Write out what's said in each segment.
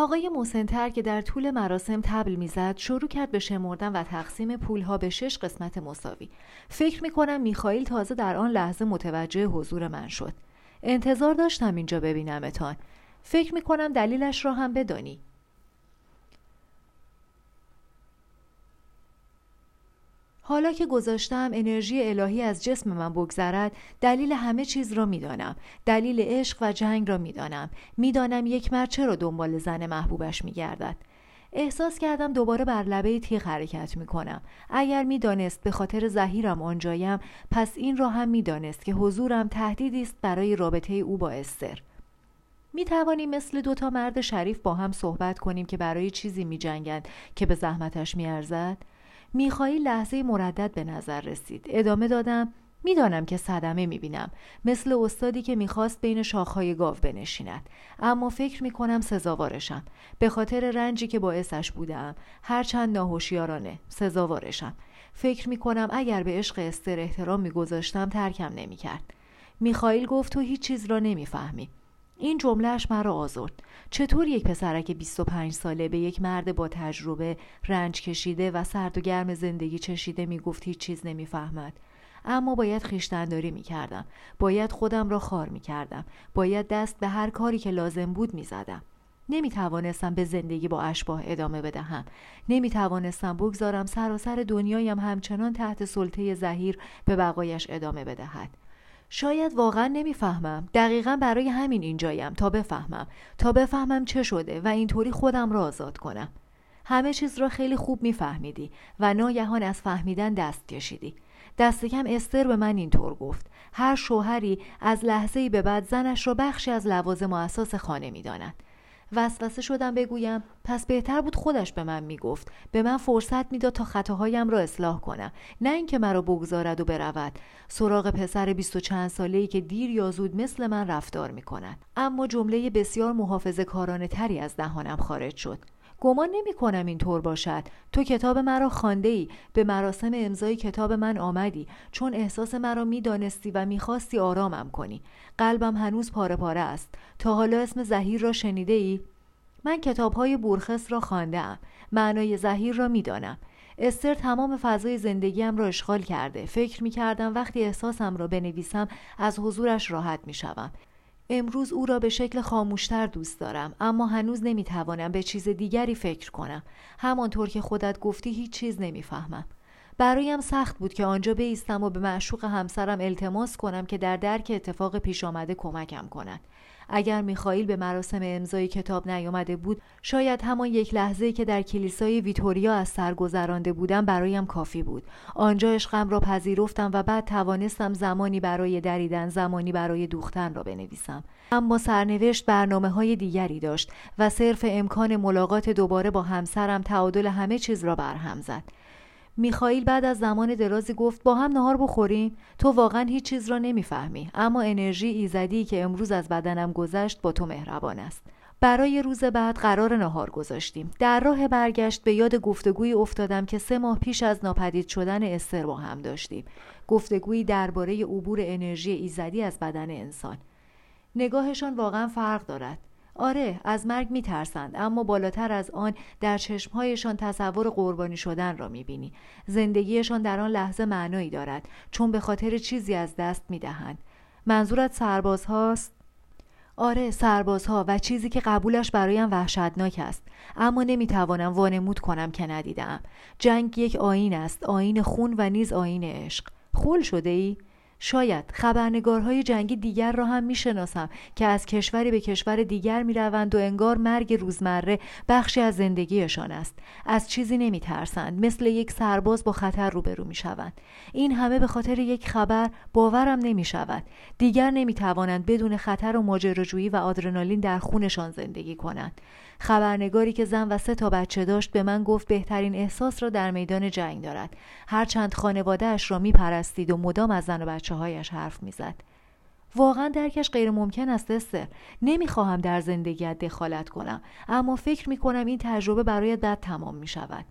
آقای موسنتر که در طول مراسم تبل می‌زد شروع کرد به شمردن و تقسیم پولها به شش قسمت مساوی. فکر می‌کنم میخائیل تازه در آن لحظه متوجه حضور من شد. انتظار داشتم اینجا ببینمتان. فکر می‌کنم دلیلش را هم بدانی. حالا که گذاشتم انرژی الهی از جسم من بگذرد دلیل همه چیز را می‌دانم دلیل عشق و جنگ را می‌دانم می‌دانم یک مرد چرا دنبال زن محبوبش میگردد احساس کردم دوباره بر لبه تیغ حرکت می کنم. اگر می‌دانست به خاطر زهیرم آنجایم پس این را هم می‌دانست که حضورم تهدیدی است برای رابطه او با استر. می توانیم مثل دوتا مرد شریف با هم صحبت کنیم که برای چیزی می جنگند که به زحمتش می ارزد؟ میخایی لحظه مردد به نظر رسید. ادامه دادم می‌دانم که صدمه می‌بینم. مثل استادی که می‌خواست بین شاخهای گاو بنشیند. اما فکر می‌کنم سزاوارشم. به خاطر رنجی که باعثش بودم هرچند ناهوشیارانه سزاوارشم. فکر می‌کنم اگر به عشق استر احترام میگذاشتم ترکم نمی‌کرد. میخائیل گفت تو هیچ چیز را نمی‌فهمی. این جملهش مرا آزرد چطور یک پسرک 25 ساله به یک مرد با تجربه رنج کشیده و سرد و گرم زندگی چشیده می‌گفت هیچ چیز نمی‌فهمد اما باید خیشتنداری می کردم. باید خودم را خار می کردم. باید دست به هر کاری که لازم بود می زدم. نمی توانستم به زندگی با اشباه ادامه بدهم. نمی توانستم بگذارم سراسر دنیایم همچنان تحت سلطه زهیر به بقایش ادامه بدهد. شاید واقعا نمی‌فهمم. دقیقا برای همین اینجایم تا بفهمم. تا بفهمم چه شده و اینطوری خودم را آزاد کنم. همه چیز را خیلی خوب میفهمیدی و ناگهان از فهمیدن دست کشیدی. دست کم استر به من اینطور گفت. هر شوهری از لحظه ای به بعد زنش را بخشی از لوازم و اساس خانه می‌داند. وسوسه شدم بگویم پس بهتر بود خودش به من می‌گفت. به من فرصت می‌داد تا خطاهایم را اصلاح کنم. نه اینکه مرا بگذارد و برود. سراغ پسر بیست و چند ساله ای که دیر یا زود مثل من رفتار می‌کند. اما جمله بسیار محافظه کارانه تری از دهانم خارج شد. گمان نمی کنم این طور باشد. تو کتاب مرا خانده ای به مراسم امضای کتاب من آمدی. چون احساس مرا می‌دانستی و می‌خواستی آرامم کنی. قلبم هنوز پاره پاره است. تا حالا اسم زهیر را شنیده ای؟ من کتاب های بورخس را خانده ام معنای زهیر را می‌دانم. استر تمام فضای زندگیم را اشغال کرده. فکر می کردم وقتی احساسم را بنویسم از حضورش راحت می شوم. امروز او را به شکل خاموشتر دوست دارم اما هنوز نمی‌توانم به چیز دیگری فکر کنم. همانطور که خودت گفتی هیچ چیز نمی‌فهمم. برایم سخت بود که آنجا بیستم و به معشوق همسرم التماس کنم که در درک اتفاق پیش آمده کمکم کند. اگر میخائیل به مراسم امضای کتاب نیامده بود شاید همان یک لحظه که در کلیسای ویتوریا از سر گذرانده بودم برایم کافی بود. آنجا عشقم را پذیرفتم و بعد توانستم زمانی برای دریدن زمانی برای دوختن را بنویسم. اما سرنوشت برنامه های دیگری داشت و صرف امکان ملاقات دوباره با همسرم تعادل همه چیز را برهم زد. میخائیل بعد از زمان درازی گفت با هم نهار بخوریم تو واقعا هیچ چیز را نمی‌فهمی. اما انرژی ایزدی که امروز از بدنم گذشت با تو مهربان است. برای روز بعد قرار نهار گذاشتیم. در راه برگشت به یاد گفتگویی افتادم که سه ماه پیش از ناپدید شدن استر با هم داشتیم. گفتگویی درباره عبور انرژی ایزدی از بدن انسان. نگاهشان واقعا فرق دارد. آره از مرگ میترسند اما بالاتر از آن در چشمهایشان تصور قربانی شدن را می‌بینی زندگیشان در آن لحظه معنایی دارد چون به خاطر چیزی از دست می‌دهند منظورت سرباز هاست؟ آره سربازها و چیزی که قبولش برایم وحشتناک است اما نمی‌توانم وانمود کنم که ندیدم جنگ یک آین است آین خون و نیز آین عشق خول شده ای؟ شاید خبرنگارهای جنگی دیگر را هم می‌شناسم که از کشوری به کشور دیگر می‌روند و انگار مرگ روزمره بخشی از زندگیشان است. از چیزی نمیترسند. مثل یک سرباز با خطر روبرو می‌شوند. این همه به خاطر یک خبر باورم نمی‌شود. دیگر نمی‌توانند بدون خطر و ماجراجویی و آدرنالین در خونشان زندگی کنند. خبرنگاری که زن و سه تا بچه داشت به من گفت بهترین احساس را در میدان جنگ دارد. هرچند خانوادهاش را میپرستید و مدام از زن و بچه هایش حرف می‌زد. واقعا درکش غیر ممکن است استر. نمی‌خواهم در زندگیت دخالت کنم اما فکر می‌کنم این تجربه برای بد تمام می‌شود.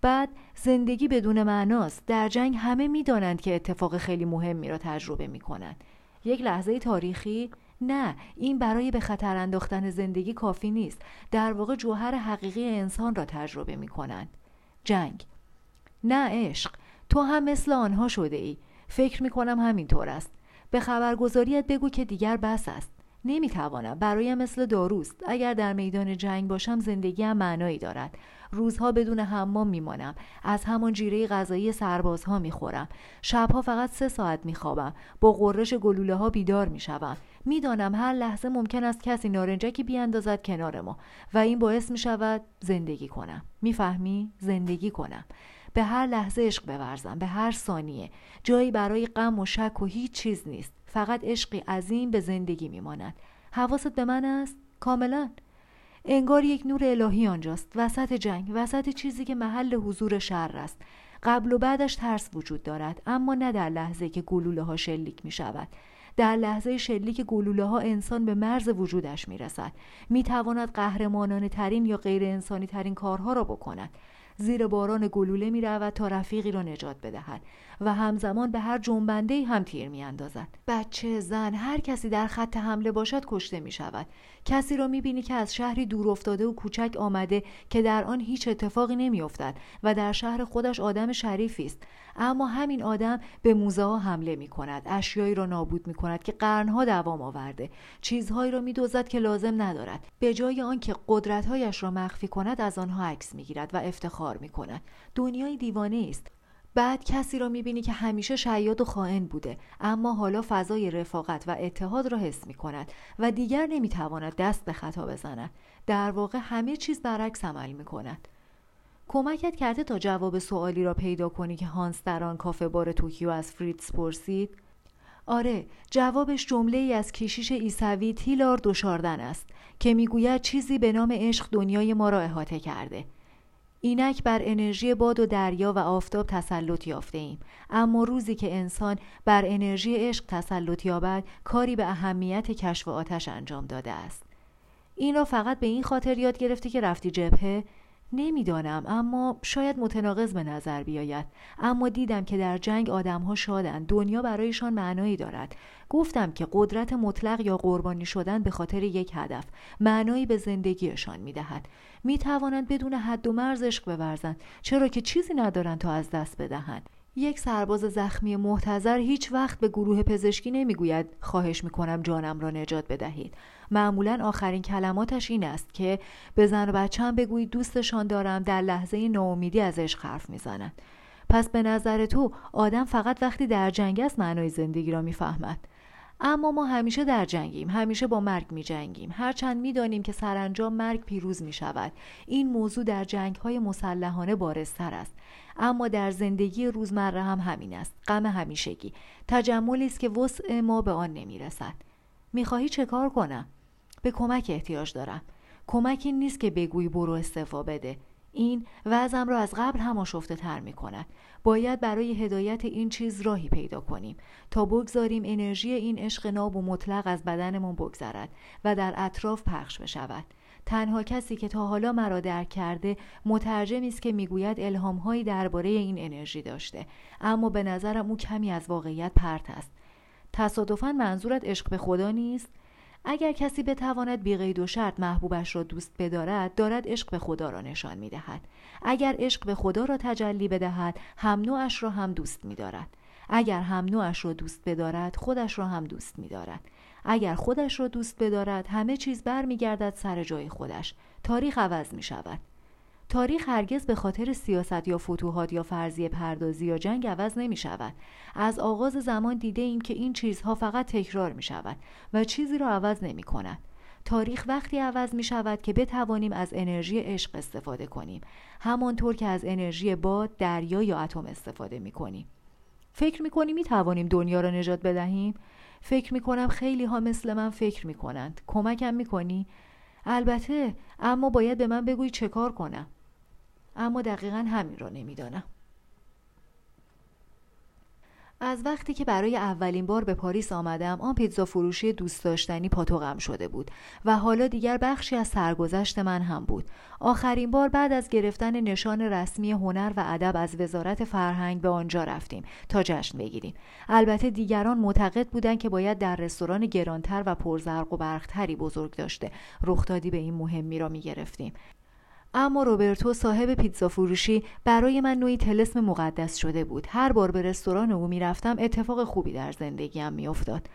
بعد زندگی بدون معناست. در جنگ همه می‌دانند که اتفاق خیلی مهمی را تجربه می‌کنند. یک لحظه تاریخی. نه این برای به خطر انداختن زندگی کافی نیست. در واقع جوهر حقیقی انسان را تجربه می کنند جنگ. نه عشق. تو هم مثل آنها شده ای. فکر می کنم همینطور است. به خبرگزاریت بگو که دیگر بس است. نمی‌توانم. برایم مثل داروست. اگر در میدان جنگ باشم زندگی هم معنایی دارد. روزها بدون حمام میمانم. از همان جیره غذایی سربازها می‌خورم. شبها فقط سه ساعت میخوابم. با قررش گلوله ها بیدار می‌شوم. می‌دانم هر لحظه ممکن است کسی نارنجکی بیاندازد کنار ما و این باعث می‌شود زندگی کنم. می‌فهمی؟ زندگی کنم. به هر لحظه عشق بورزم به هر ثانیه. جایی برای غم و شک و هیچ چیز نیست. فقط عشقی عظیم به زندگی میماند. حواست به من است؟ کاملا. انگار یک نور الهی آنجاست. وسط جنگ وسط چیزی که محل حضور شر است. قبل و بعدش ترس وجود دارد اما نه در لحظه که گلوله ها شلیک می شود در لحظه شلیک گلوله ها انسان به مرز وجودش می رسد می تواند قهرمانانه ترین یا غیر انسانی ترین کارها را بکند. زیر باران گلوله می رود تا رفیقی را نجات بدهد. و همزمان به هر جنبنده هم تیر می اندازد. بچه زن هر کسی در خط حمله باشد کشته می شود کسی را می بینی که از شهری دور افتاده و کوچک آمده که در آن هیچ اتفاقی نمی افتد و در شهر خودش آدم شریفی است. اما همین آدم به موزه ها حمله می کند اشیایی را نابود می کند که قرنها دوام آورده. چیزهایی را می دوزد که لازم ندارد. به جای آنکه قدرتهایش را مخفی کند از آنها عکس می گیرد و افتخار می کند دنیای دیوانه است. بعد کسی را می‌بینی که همیشه شیاد و خائن بوده اما حالا فضای رفاقت و اتحاد را حس می کند و دیگر نمی‌تواند دست به خطا بزند. در واقع همه چیز برعکس عمل می کند کمکت کرده تا جواب سوالی را پیدا کنی که هانس در آن کافه بار توکیو از فریتز پرسید. آره جوابش جمله ای از کشیش یسوعی تیلار دوشاردن است که می‌گوید چیزی به نام عشق دنیای ما را احاطه کرده. اینک بر انرژی باد و دریا و آفتاب تسلط یافته ایم اما روزی که انسان بر انرژی عشق تسلط یابد کاری به اهمیت کشف آتش انجام داده است. این را فقط به این خاطر یاد گرفتی که رفتی جبهه نمی‌دانم اما شاید متناقض به نظر بیاید. اما دیدم که در جنگ آدمها شادند. دنیا برایشان معنایی دارد. گفتم که قدرت مطلق یا قربانی شدن به خاطر یک هدف معنایی به زندگیشان می‌دهد. می‌توانند بدون حد و مرز عشق بورزند چرا که چیزی ندارند تا از دست بدهند. یک سرباز زخمی محتظر هیچ وقت به گروه پزشکی نمی‌گوید خواهش می‌کنم جانم را نجات بدهید. معمولا آخرین کلماتش این است که به زن و بچم بگویید دوستشان دارم در لحظه ناامیدی از عشق حرف می‌زنند پس به نظر تو آدم فقط وقتی در جنگ است معنای زندگی را می‌فهمد. اما ما همیشه در جنگیم همیشه با مرگ می جنگیم هرچند می دانیم که سرانجام مرگ پیروز می شود این موضوع در جنگ های مسلحانه بارزتر است. اما در زندگی روزمره هم همین است غم همیشگی. تجملی است که وسع ما به آن نمی رسد می خواهی چه کار کنم؟ به کمک احتیاج دارم. کمک نیست که بگویی برو استعفا بده. این وضعم را از قبل هم آشفته تر می کند. باید برای هدایت این چیز راهی پیدا کنیم. تا بگذاریم انرژی این عشق ناب و مطلق از بدنمون بگذرد و در اطراف پخش بشود. تنها کسی که تا حالا مرا درک کرده مترجمی است که می‌گوید الهامهایی درباره این انرژی داشته. اما به نظرم او کمی از واقعیت پرت است. تصادفا منظورت عشق به خدا نیست؟ اگر کسی بتواند بیقید و شرط محبوبش را دوست بدارد دارد عشق به خدا را نشان می دهد. اگر عشق به خدا را تجلی بدهد هم نوعش را هم دوست می دارد. اگر هم نوعش را دوست بدارد خودش را هم دوست می دارد. اگر خودش را دوست بدارد همه چیز برمیگردد سر جای خودش تاریخ عوض می شود تاریخ هرگز به خاطر سیاست یا فتوحات یا فرضیه پردازی یا جنگ عوض نمی شود. از آغاز زمان دیده ایم که این چیزها فقط تکرار می شود و چیزی را عوض نمی کند. تاریخ وقتی عوض می شود که بتوانیم از انرژی عشق استفاده کنیم همانطور که از انرژی باد، دریا یا اتم استفاده می کنیم. فکر می کنیم می توانیم دنیا را نجات بدهیم؟ فکر می کنم خیلی ها مثل من فکر می کنند. کمکم می کنی؟ البته اما باید به من بگویی چه کار کنم. اما دقیقا همین را نمی‌دانم. از وقتی که برای اولین بار به پاریس آمدم آن پیتزا فروشی دوست داشتنی پاتوقم شده بود و حالا دیگر بخشی از سرگذشت من هم بود. آخرین بار بعد از گرفتن نشان رسمی هنر و ادب از وزارت فرهنگ به آنجا رفتیم تا جشن بگیریم. البته دیگران معتقد بودند که باید در رستوران گرانتر و پرزرق و برختری بزرگ داشته. رخدادی به این مهمی را می گرفتیم اما روبرتو صاحب پیتزا فروشی برای من نوعی تلسم مقدس شده بود. هر بار به رستوران او می‌رفتم اتفاق خوبی در زندگیم میافتاد.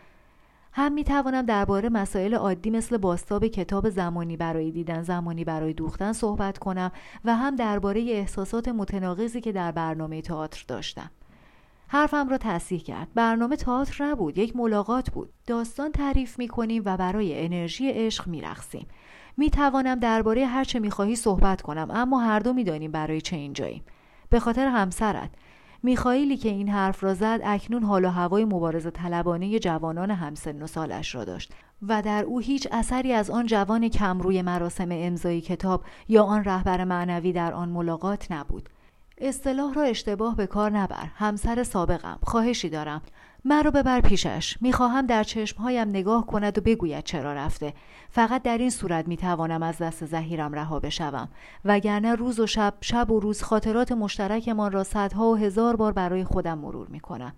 هم می توانم درباره مسائل عادی مثل باستاب کتاب زمانی برای دیدن زمانی برای دوختن صحبت کنم و هم درباره احساسات متناقضی که در برنامه تئاتر داشتم. حرفم را تصحیح کرد. برنامه تئاتر نبود یک ملاقات بود. داستان تعریف می کنیم و برای انرژی عشق می رخصیم. می توانم درباره هر چه می خواهی صحبت کنم اما هر دو می دانیم برای چه اینجاییم به خاطر همسرت. میخائیلی که این حرف را زد اکنون حال و هوای مبارزه طلبانه جوانان همسن و سالش را داشت و در او هیچ اثری از آن جوان کمروی مراسم امضای کتاب یا آن رهبر معنوی در آن ملاقات نبود. اصطلاح را اشتباه به کار نبر. همسر سابقم. خواهشی دارم. مرا ببر پیشش. می‌خواهم در چشمهایم نگاه کند و بگوید چرا رفته. فقط در این صورت می‌توانم از دست زهیرم رها بشوم. وگرنه روز و شب شب و روز خاطرات مشترکمان را صدها و هزار بار برای خودم مرور می‌کنم.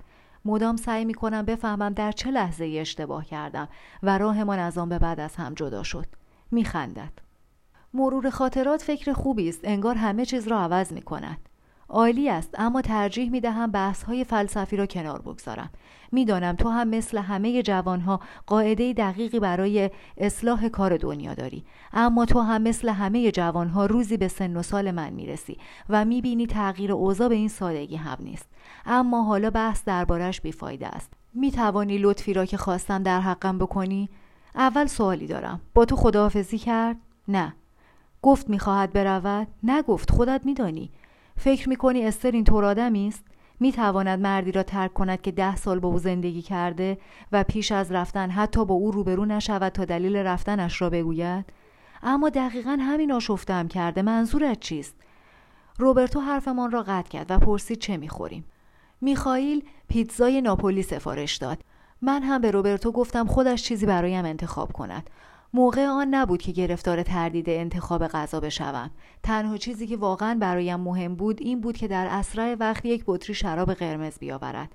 مدام سعی می‌کنم بفهمم در چه لحظه ای اشتباه کردم و راهمان از آن به بعد از هم جدا شد. میخندد. مرور خاطرات فکر خوبی است. انگار همه چیز را عوض می‌کند. عالی است اما ترجیح می دهم بحث های فلسفی را کنار بگذارم. می‌دانم تو هم مثل همه جوانها قاعده دقیقی برای اصلاح کار دنیا داری. اما تو هم مثل همه جوانها روزی به سن و سال من می‌رسی و می‌بینی تغییر اوضاع به این سادگی هم نیست. اما حالا بحث دربارش بیفایده است. می‌توانی لطفی را که خواستم در حقم بکنی؟ اول سوالی دارم. با تو خداحافظی کرد؟ نه. گفت می‌خواهد برود؟ نگفت. خودت میدانی. فکر می‌کنی استر اینطور آدمی است؟ می‌تواند مردی را ترک کند که ده سال با او زندگی کرده و پیش از رفتن حتی با او روبرو نشود تا دلیل رفتنش را بگوید؟ اما دقیقا همین آشفتم کرده. منظورت چیست؟ روبرتو حرفمان را قطع کرد و پرسید چه می‌خوریم؟ میخائیل پیتزای ناپولی سفارش داد. من هم به روبرتو گفتم خودش چیزی برایم انتخاب کند. موقع آن نبود که گرفتار تردید انتخاب غذا بشوم. تنها چیزی که واقعا برایم مهم بود این بود که در اسرع وقت یک بطری شراب قرمز بیاورد.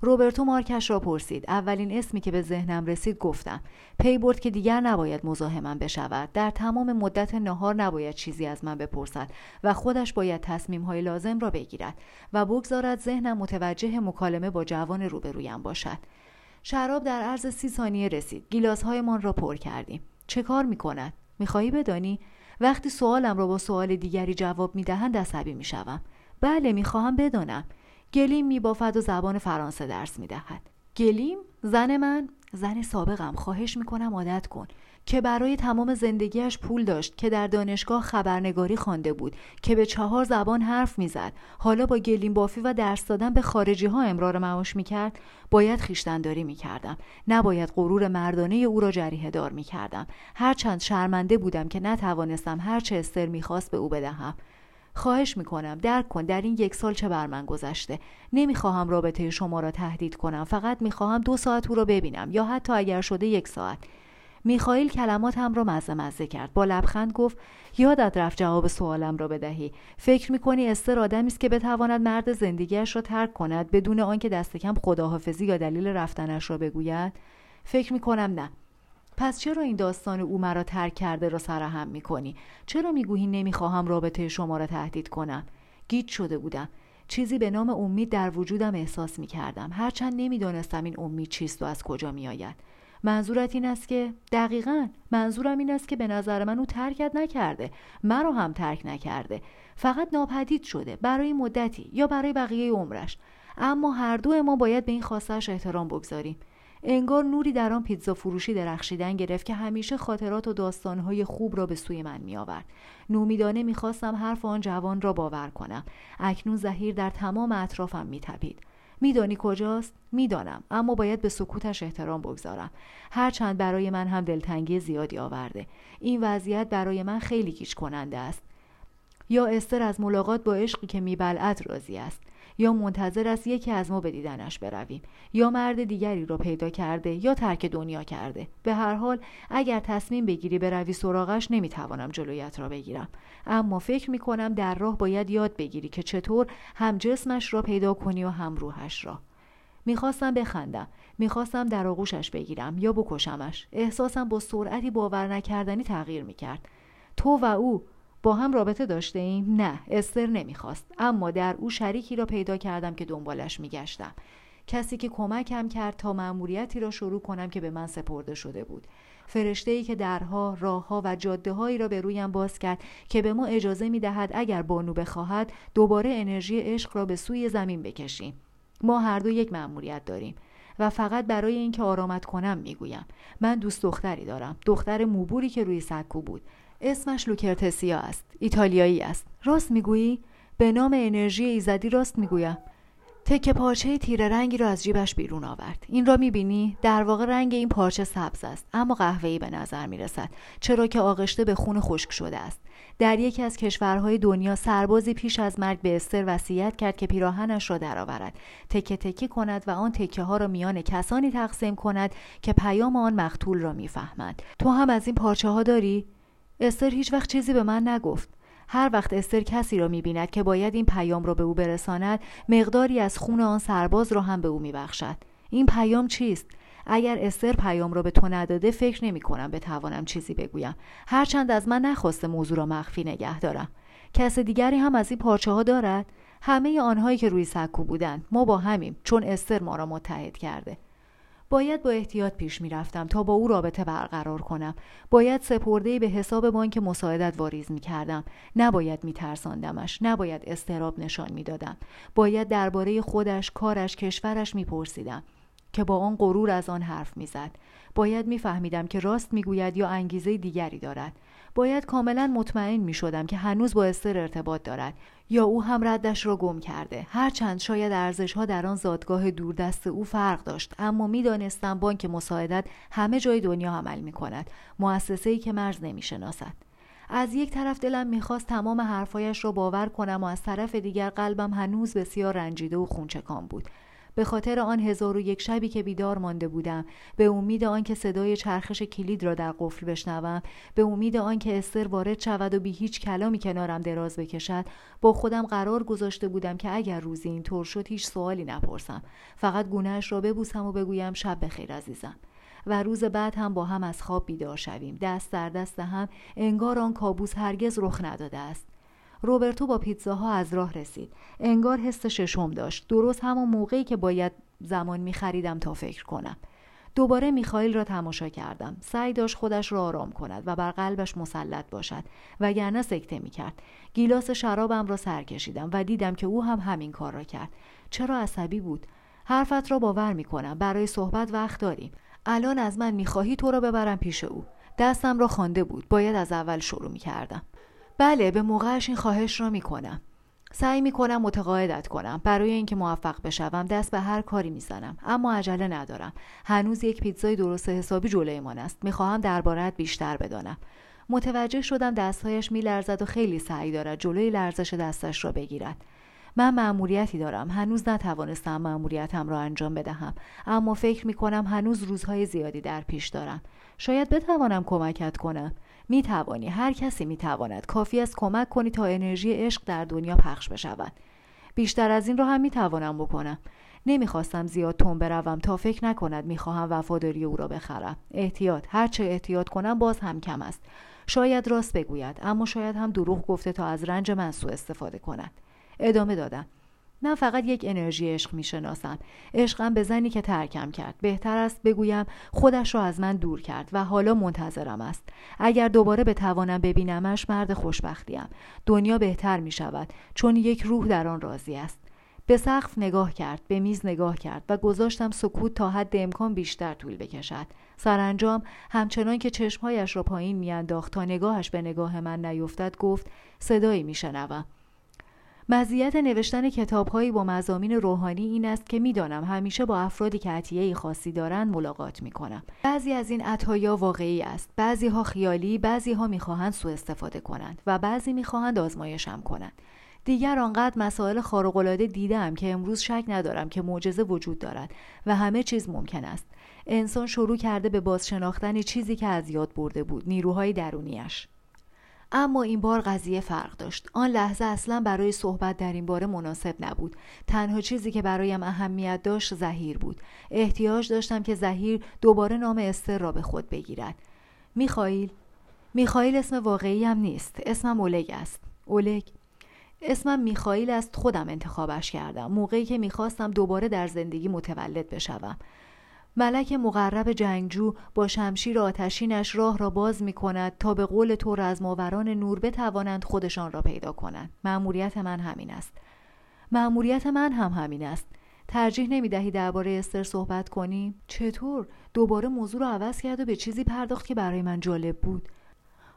روبرتو مارکش را پرسید. اولین اسمی که به ذهنم رسید گفتم. پی برد که دیگر نباید مزاحمم بشود. در تمام مدت نهار نباید چیزی از من بپرسد و خودش باید تصمیم های لازم را بگیرد و بگذارد ذهنم متوجه مکالمه با جوان روبرویم باشد. شراب در عرض سی ثانیه رسید. گیلاسهایمان را پر کردیم. چه کار می‌کند؟ می‌خواهی بدانی؟ وقتی سوالم را با سوال دیگری جواب می‌دهند عصبی می‌شوم. بله می‌خواهم بدانم. گلیم میبافد و زبان فرانسه درس می‌دهد. گلیم زن من زن سابقم. خواهش می‌کنم عادت کن. که برای تمام زندگیش پول داشت که در دانشگاه خبرنگاری خوانده بود که به چهار زبان حرف می‌زد. حالا با گلیم بافی و درس دادن به خارجی ها امرار معاش می‌کرد باید خیشتنداری می‌کردم. نباید غرور مردانه او را جریه دار می‌کردم. هرچند شرمنده بودم که نتوانستم هرچه استر می‌خواست به او بدهم. خواهش می‌کنم درک کن در این یک سال چه بر من گذشته. نمی‌خواهم رابطه شما را تهدید کنم. فقط می‌خواهم دو ساعت او را ببینم یا حتی اگر شده یک ساعت. میخائیل کلماتم را مزه مزه کرد. با لبخند گفت یادت رفت جواب سوالم را بدهی. فکر می‌کنی استر آدمی است که بتواند مرد زندگیش را ترک کند بدون آنکه دست کم خداحافظی یا دلیل رفتنش را بگوید؟ فکر می‌کنم نه. پس چرا این داستان او مرا ترک کرده را سرهم می‌کنی؟ چرا می‌گویی نمی‌خواهم رابطه شما را تهدید کنم؟ گیج شده بودم. چیزی به نام امید در وجودم احساس می‌کردم. هرچند نمی‌دانستم این امید چیست و از کجا میآید. منظورت این است که دقیقا منظورم این است که به نظر من او ترکت نکرده مرا هم ترک نکرده فقط ناپدید شده برای مدتی یا برای بقیه عمرش اما هر دو ما باید به این خواستش احترام بگذاریم انگار نوری در آن پیتزا فروشی درخشیدن گرفت که همیشه خاطرات و داستانهای خوب را به سوی من می آورد. نومیدانه می‌خواستم حرف آن جوان را باور کنم. اکنون زهیر در تمام اطرافم میتپید. میدانی کجاست؟ می‌دانم اما باید به سکوتش احترام بگذارم. هرچند برای من هم دلتنگی زیادی آورده. این وضعیت برای من خیلی گیج کننده است. یا استر از ملاقات با عشقی که میبلعد راضی است. یا منتظر است یکی از ما به دیدنش برویم یا مرد دیگری را پیدا کرده یا ترک دنیا کرده. به هر حال اگر تصمیم بگیری بروی سراغش نمی‌توانم جلویت را بگیرم. اما فکر می کنم در راه باید یاد بگیری که چطور هم جسمش را پیدا کنی و هم روحش را. می‌خواستم بخندم. می‌خواستم در آغوشش بگیرم یا بکشمش. احساسم با سرعتی باور نکردنی تغییر می‌کرد. تو و او با هم رابطه داشته ایم؟ نه استر نمی‌خواست. اما در او شریکی را پیدا کردم که دنبالش میگشتم. کسی که کمکم کرد تا مأموریتی را شروع کنم که به من سپرده شده بود. فرشته ای که درها، راهها و جاده هایی را به رویم باز کرد که به ما اجازه می دهد اگر بانو بخواهد دوباره انرژی عشق را به سوی زمین بکشیم. ما هر دو یک مأموریت داریم و فقط برای اینکه آرامت کنم می‌گویم. من دوست دختری دارم. دختر موبوری که روی سکو بود. اسمش لوکرتسیا است. ایتالیایی است. راست می‌گویی؟ به نام انرژی ایزدی راست می‌گویم. تکه پارچه تیره رنگی را از جیبش بیرون آورد. این را می‌بینی؟ در واقع رنگ این پارچه سبز است اما قهوه‌ای به نظر می‌رسد چرا که آغشته به خون خشک شده است. در یکی از کشورهای دنیا سربازی پیش از مرگ به استر وصیت کرد که پیراهنش را درآورد. تکه تکه کند و آن تکه ها را میان کسانی تقسیم کند که پیام آن مقتول را می‌فهمند. تو هم از این پارچه ها داری؟ استر هیچ وقت چیزی به من نگفت. هر وقت استر کسی را می‌بیند که باید این پیام را به او برساند مقداری از خون آن سرباز را هم به او میبخشد. این پیام چیست؟ اگر استر پیام را به تو نداده فکر نمی کنم بتوانم چیزی بگویم. هرچند از من نخواسته موضوع را مخفی نگه دارم. کس دیگری هم از این پارچه ها دارد؟ همه آنهایی که روی سکو بودند ما با همیم چون استر ما را متحد کرده. باید با احتیاط پیش می‌رفتم تا با او رابطه برقرار کنم. باید سپرده به حساب بانک مساعدت واریز می کردم نباید می ترساندمش نباید استراب نشان می‌دادم. باید درباره خودش کارش کشورش میپرسیدم که با آن غرور از آن حرف می‌زد. باید میفهمیدم که راست می‌گوید یا انگیزه دیگری دارد. باید کاملا مطمئن می شدم که هنوز با استر ارتباط دارد یا او هم ردش را گم کرده. هرچند شاید ارزش ها در آن زادگاه دوردست او فرق داشت اما می‌دانستم بانک مساعدت همه جای دنیا عمل می کند ای که مرز نمی شناسد. از یک طرف دلم می‌خواست تمام حرفایش را باور کنم و از طرف دیگر قلبم هنوز بسیار رنجیده و خونچکان بود. به خاطر آن هزار و یک شبی که بیدار مانده بودم به امید آنکه صدای چرخش کلید را در قفل بشنوم به امید آنکه استر وارد شود و بی هیچ کلامی کنارم دراز بکشد با خودم قرار گذاشته بودم که اگر روزی اینطور شد هیچ سوالی نپرسم. فقط گونهاش را ببوسم و بگویم شب بخیر عزیزم. و روز بعد هم با هم از خواب بیدار شویم. دست در دست هم انگار آن کابوس هرگز رخ نداده است. روبرتو با پیتزاها از راه رسید. انگار حس ششم داشت. درست همون موقعی که باید زمان می خریدم تا فکر کنم. دوباره میخائیل را تماشا کردم. سعی داشت خودش را آرام کند و بر قلبش مسلط باشد وگرنه سکته می‌کرد. گیلاس شرابم را سر کشیدم و دیدم که او هم همین کار را کرد. چرا عصبی بود؟ حرفت را باور می‌کنم. برای صحبت وقت داریم. الان از من می‌خواهی تو را ببرم پیش او. دستم را خوانده بود. باید از اول شروع می‌کردم. بله به موقعش این خواهش را می‌کنم. سعی می‌کنم متقاعدت کنم. برای اینکه موفق بشوم دست به هر کاری می‌زنم. اما عجله ندارم. هنوز یک پیتزای درست حسابی جلویمان است. می‌خواهم دربارت بیشتر بدانم. متوجه شدم دستهایش میلرزد و خیلی سعی دارد جلوی لرزش دستش را بگیرد. من مأموریتی دارم. هنوز نتوانستم مأموریتم را انجام بدهم. اما فکر می‌کنم هنوز روزهای زیادی در پیش دارم. شاید بتوانم کمکت کنم. می توانی هر کسی می تواند کافی است کمک کنی تا انرژی عشق در دنیا پخش بشود. بیشتر از این را هم می توانم بکنم. نمی‌خواستم زیاد تون بروم تا فکر نکند می‌خواهم وفاداری او را بخرم. احتیاط هرچه احتیاط کنم باز هم کم است. شاید راست بگوید اما شاید هم دروغ گفته تا از رنج من سوء استفاده کند. ادامه دادم. من فقط یک انرژی عشق می‌شناسم. عشقم به زنی که ترکم کرد. بهتر است بگویم خودش را از من دور کرد و حالا منتظرم است. اگر دوباره بتوانم ببینمش مرد خوشبختیم. دنیا بهتر می شود چون یک روح در آن راضی است. به سقف نگاه کرد به میز نگاه کرد و گذاشتم سکوت تا حد امکان بیشتر طول بکشد. سرانجام همچنان که چشمهایش را پایین میانداخت تا نگاهش به نگاه من نیفتد گفت صدایی میشنوم. مزیت نوشتن کتابهایی با مزامین روحانی این است که می‌دانم همیشه با افرادی که عطیه خاصی دارند ملاقات می‌کنم. بعضی از این عطایا واقعی است. بعضی ها خیالی بعضی ها می‌خواهند سوء استفاده کنند و بعضی می‌خواهند آزمایشم کنند. دیگر آنقدر مسائل خارق‌العاده دیدم که امروز شک ندارم که معجزه وجود دارد و همه چیز ممکن است. انسان شروع کرده به بازشناختن چیزی که از یاد برده بود نیروهای درونیش اما این بار قضیه فرق داشت. آن لحظه اصلا برای صحبت در این باره مناسب نبود. تنها چیزی که برایم اهمیت داشت زهیر بود. احتیاج داشتم که زهیر دوباره نام استر را به خود بگیرد. میخائیل؟ میخائیل اسم واقعی هم نیست. اسمم اولگ است. اولگ؟ اسمم میخائیل است. خودم انتخابش کردم. موقعی که می‌خواستم دوباره در زندگی متولد بشوم. ملک مقرب جنگجو با شمشیر آتشینش راه را باز می کند تا به قول تو رزماوران نور بتوانند خودشان را پیدا کنند. مأموریت من همین است. مأموریت من هم همین است. ترجیح نمی دهی درباره استر صحبت کنیم چطور؟ دوباره موضوع را عوض کرد و به چیزی پرداخت که برای من جالب بود.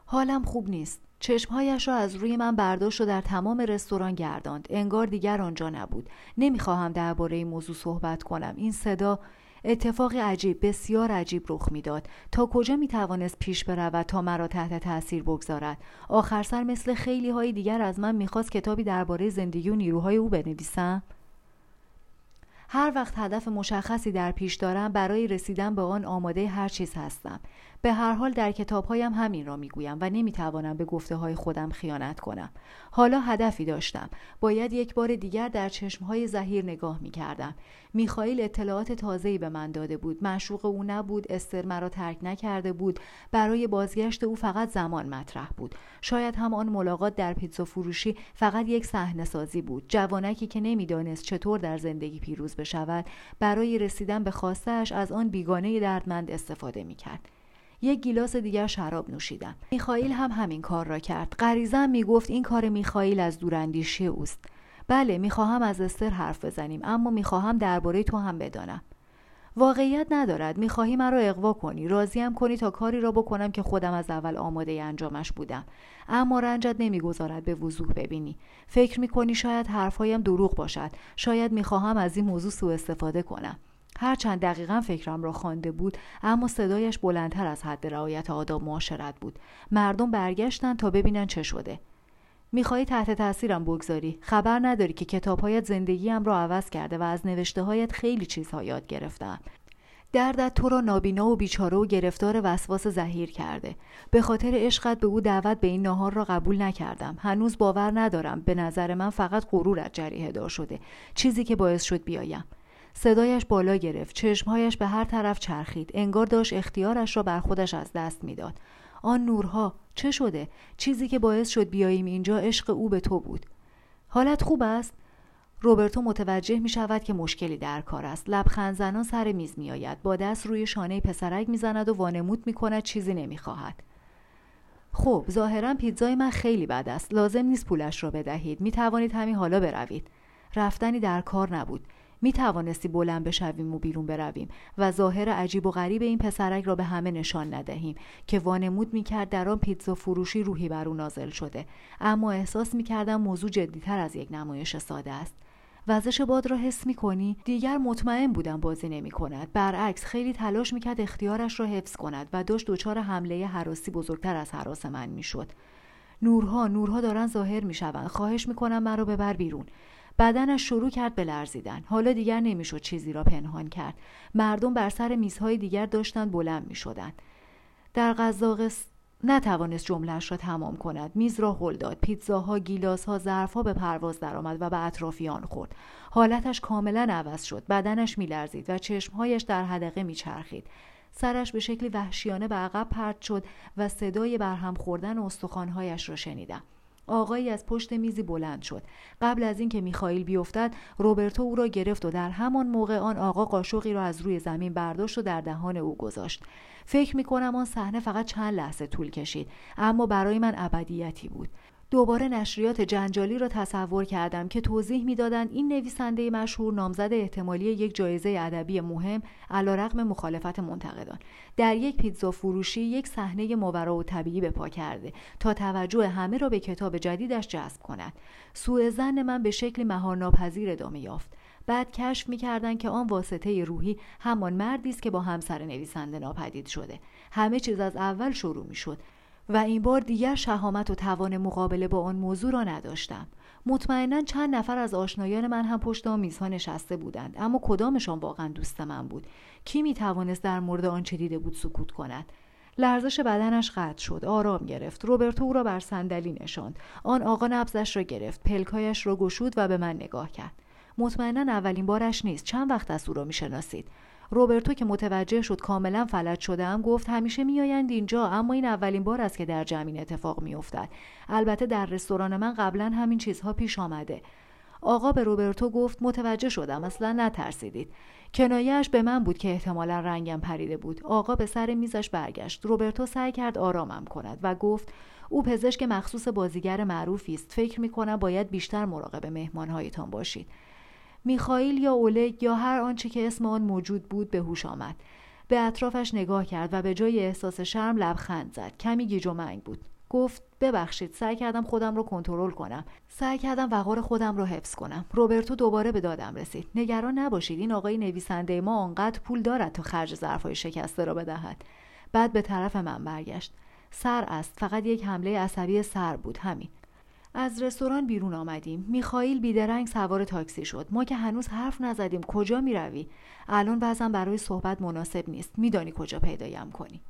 حالم خوب نیست. چشمهایش را از روی من برداشت و در تمام رستوران گرداند. انگار دیگر آنجا نبود. نمی‌خواهم درباره این موضوع صحبت کنم. این صدا اتفاق عجیب بسیار عجیب رخ می‌داد. تا کجا می توانست پیش برود تا مرا تحت تاثیر بگذارد؟ آخر سر مثل خیلی های دیگر از من می‌خواست کتابی درباره زندگی و نیروهای او بنویسم؟ هر وقت هدف مشخصی در پیش دارم برای رسیدن به آن آماده هر چیز هستم. به هر حال در کتابهایم همین را می‌گویم و نمی‌توانم به گفته های خودم خیانت کنم. حالا هدفی داشتم. باید یک بار دیگر در چشمهای زهیر نگاه می‌کردم. میخائیل اطلاعات تازه‌ای به من داده بود. معشوق او نبود استر مرا ترک نکرده بود. برای بازگشت او فقط زمان مطرح بود. شاید هم آن ملاقات در پیتزا فروشی فقط یک صحنه سازی بود. جوانکی که نمی‌دانست چطور در زندگی پیروز بشود برای رسیدن به خواستهاش از آن بیگانه دردمند استفاده می‌کرد. یک گیلاس دیگر شراب نوشیدم میخائیل هم همین کار را کرد. غریزم می‌گفت این کار میخائیل از دوراندیشی اوست. بله می‌خواهم از استر حرف بزنیم اما می‌خواهم درباره تو هم بدانم. واقعیت ندارد. می‌خواهی مرا اقوا کنی. راضیم کنی تا کاری را بکنم که خودم از اول آماده انجامش بودم. اما رنجت نمی‌گذارد به وضوح ببینی. فکر می‌کنی شاید حرفهایم دروغ باشد. شاید می‌خواهم از این موضوع سوء استفاده کنم. هرچند دقیقا فکرم را خوانده بود اما صدایش بلندتر از حد رعایت آداب معاشرت بود. مردم برگشتند تا ببینن چه شده. می‌خواهی تحت تاثیرم بگذاری. خبر نداری که کتابهایت زندگیم را عوض کرده و از نوشته هایت خیلی چیزها یاد گرفتم. دردت تو را نابینا و بیچاره و گرفتار وسواس زهیر کرده. به خاطر عشقت به او دعوت به این ناهار را قبول نکردم. هنوز باور ندارم. به نظر من فقط غرورت جریه دار شده. چیزی که باعث شد بیایم. صدایش بالا گرفت. چشمهایش به هر طرف چرخید. انگار داشت اختیارش را بر خودش از دست می‌داد. آن نورها چه شده؟ چیزی که باعث شد بیاییم اینجا عشق او به تو بود. حالت خوب است؟ روبرتو متوجه می شود که مشکلی در کار است. لبخند زنان سر میز می آید با دست روی شانه پسرک می زند و وانمود می کند چیزی نمی خواهد خب ظاهرا پیتزای من خیلی بد است. لازم نیست پولش را بدهید. می توانید همین حالا بروید. رفتنی در کار نبود. می توانستی بلند بشویم و بیرون برویم و ظاهر عجیب و غریب این پسرک را به همه نشان ندهیم که وانمود می کرد در آن پیتزا فروشی روحی بر او نازل شده. اما احساس می کردم موضوع جدیتر از یک نمایش ساده است. وزش باد را حس می کنی دیگر مطمئن بودم بازی نمی کند برعکس خیلی تلاش می کرد اختیارش را حفظ کند و داشت دچار حمله حراسی بزرگتر از حراس من می شد نورها نورها دارن ظاهر می شوند خواهش می کنم مرا ببر بیرون. بدنش شروع کرد به لرزیدن. حالا دیگر نمی‌شد چیزی را پنهان کرد. مردم بر سر میزهای دیگر داشتند بلند می‌شدند. در غذا نتوانست جملهاش را تمام کند. میز را هل داد. پیتزاها گیلاسها ظرفها به پرواز درآمد و به اطرافیان خورد. حالتش کاملا عوض شد. بدنش میلرزید و چشمهایش در حدقه میچرخید. سرش به شکلی وحشیانه به عقب پرت شد و صدای برهم خوردن استخوانهایش را شنیدم. آقایی از پشت میزی بلند شد. قبل از اینکه میخائیل بیفتد روبرتو او را گرفت و در همان موقع آن آقا قاشقی را از روی زمین برداشت و در دهان او گذاشت. فکر می‌کنم آن صحنه فقط چند لحظه طول کشید اما برای من ابدیتی بود. دوباره نشریات جنجالی را تصور کردم که توضیح می‌دادند این نویسنده مشهور نامزد احتمالی یک جایزه ادبی مهم علیرغم مخالفت منتقدان. در یک پیتزا فروشی یک صحنه ماورا و طبیعی به پا کرده تا توجه همه را به کتاب جدیدش جذب کند. سوء زن من به شکل مهارناپذیر ادامه یافت. بعد کشف می‌کردند که آن واسطه روحی همان مردی است که با همسر نویسنده ناپدید شده. همه چیز از اول شروع می‌شد. و این بار دیگر شهامت و توان مقابله با آن موضوع را نداشتم. مطمئنا چند نفر از آشنایان من هم پشت میزها نشسته بودند اما کدامشان واقعا دوست من بود؟ کی می توانست در مورد آنچه دیده بود سکوت کند؟ لرزش بدنش قطع شد آرام گرفت روبرتو او را بر صندلی نشاند. آن آقا نبزش را گرفت پلکایش را گشود و به من نگاه کرد. مطمئنا اولین بارش نیست چند وقت از او را می‌شناسید؟ روبرتو که متوجه شد کاملا فلج شدم گفت همیشه میآیند اینجا اما این اولین بار است که در جمعین اتفاق میافتد. البته در رستوران من قبلا همین چیزها پیش آمده. آقا به روبرتو گفت متوجه شدم اصلا نترسیدید. کنایهش به من بود که احتمالا رنگم پریده بود. آقا به سر میزش برگشت. روبرتو سعی کرد آرامم کند و گفت او پزشک مخصوص بازیگر معروفی است. فکر می‌کنم باید بیشتر مراقب مهمانهایتان باشید. میخائیل یا اولگ یا هر آنچه که اسم آن موجود بود به هوش آمد. به اطرافش نگاه کرد و به جای احساس شرم لبخند زد. کمی گیج و منگ بود. گفت ببخشید سعی کردم خودم رو کنترل کنم. سعی کردم وقار خودم رو حفظ کنم. روبرتو دوباره به دادم رسید. نگران نباشید این آقای نویسنده ما آنقدر پول دارد تا خرج ظرفهای شکسته را بدهد. بعد به طرف من برگشت. سر است فقط یک حمله عصبی سر بود همین. از رستوران بیرون آمدیم. میخائیل بیدرنگ سوار تاکسی شد. ما که هنوز حرف نزدیم کجا می‌روی؟ الان وزن برای صحبت مناسب نیست. میدانی کجا پیدایم کنی؟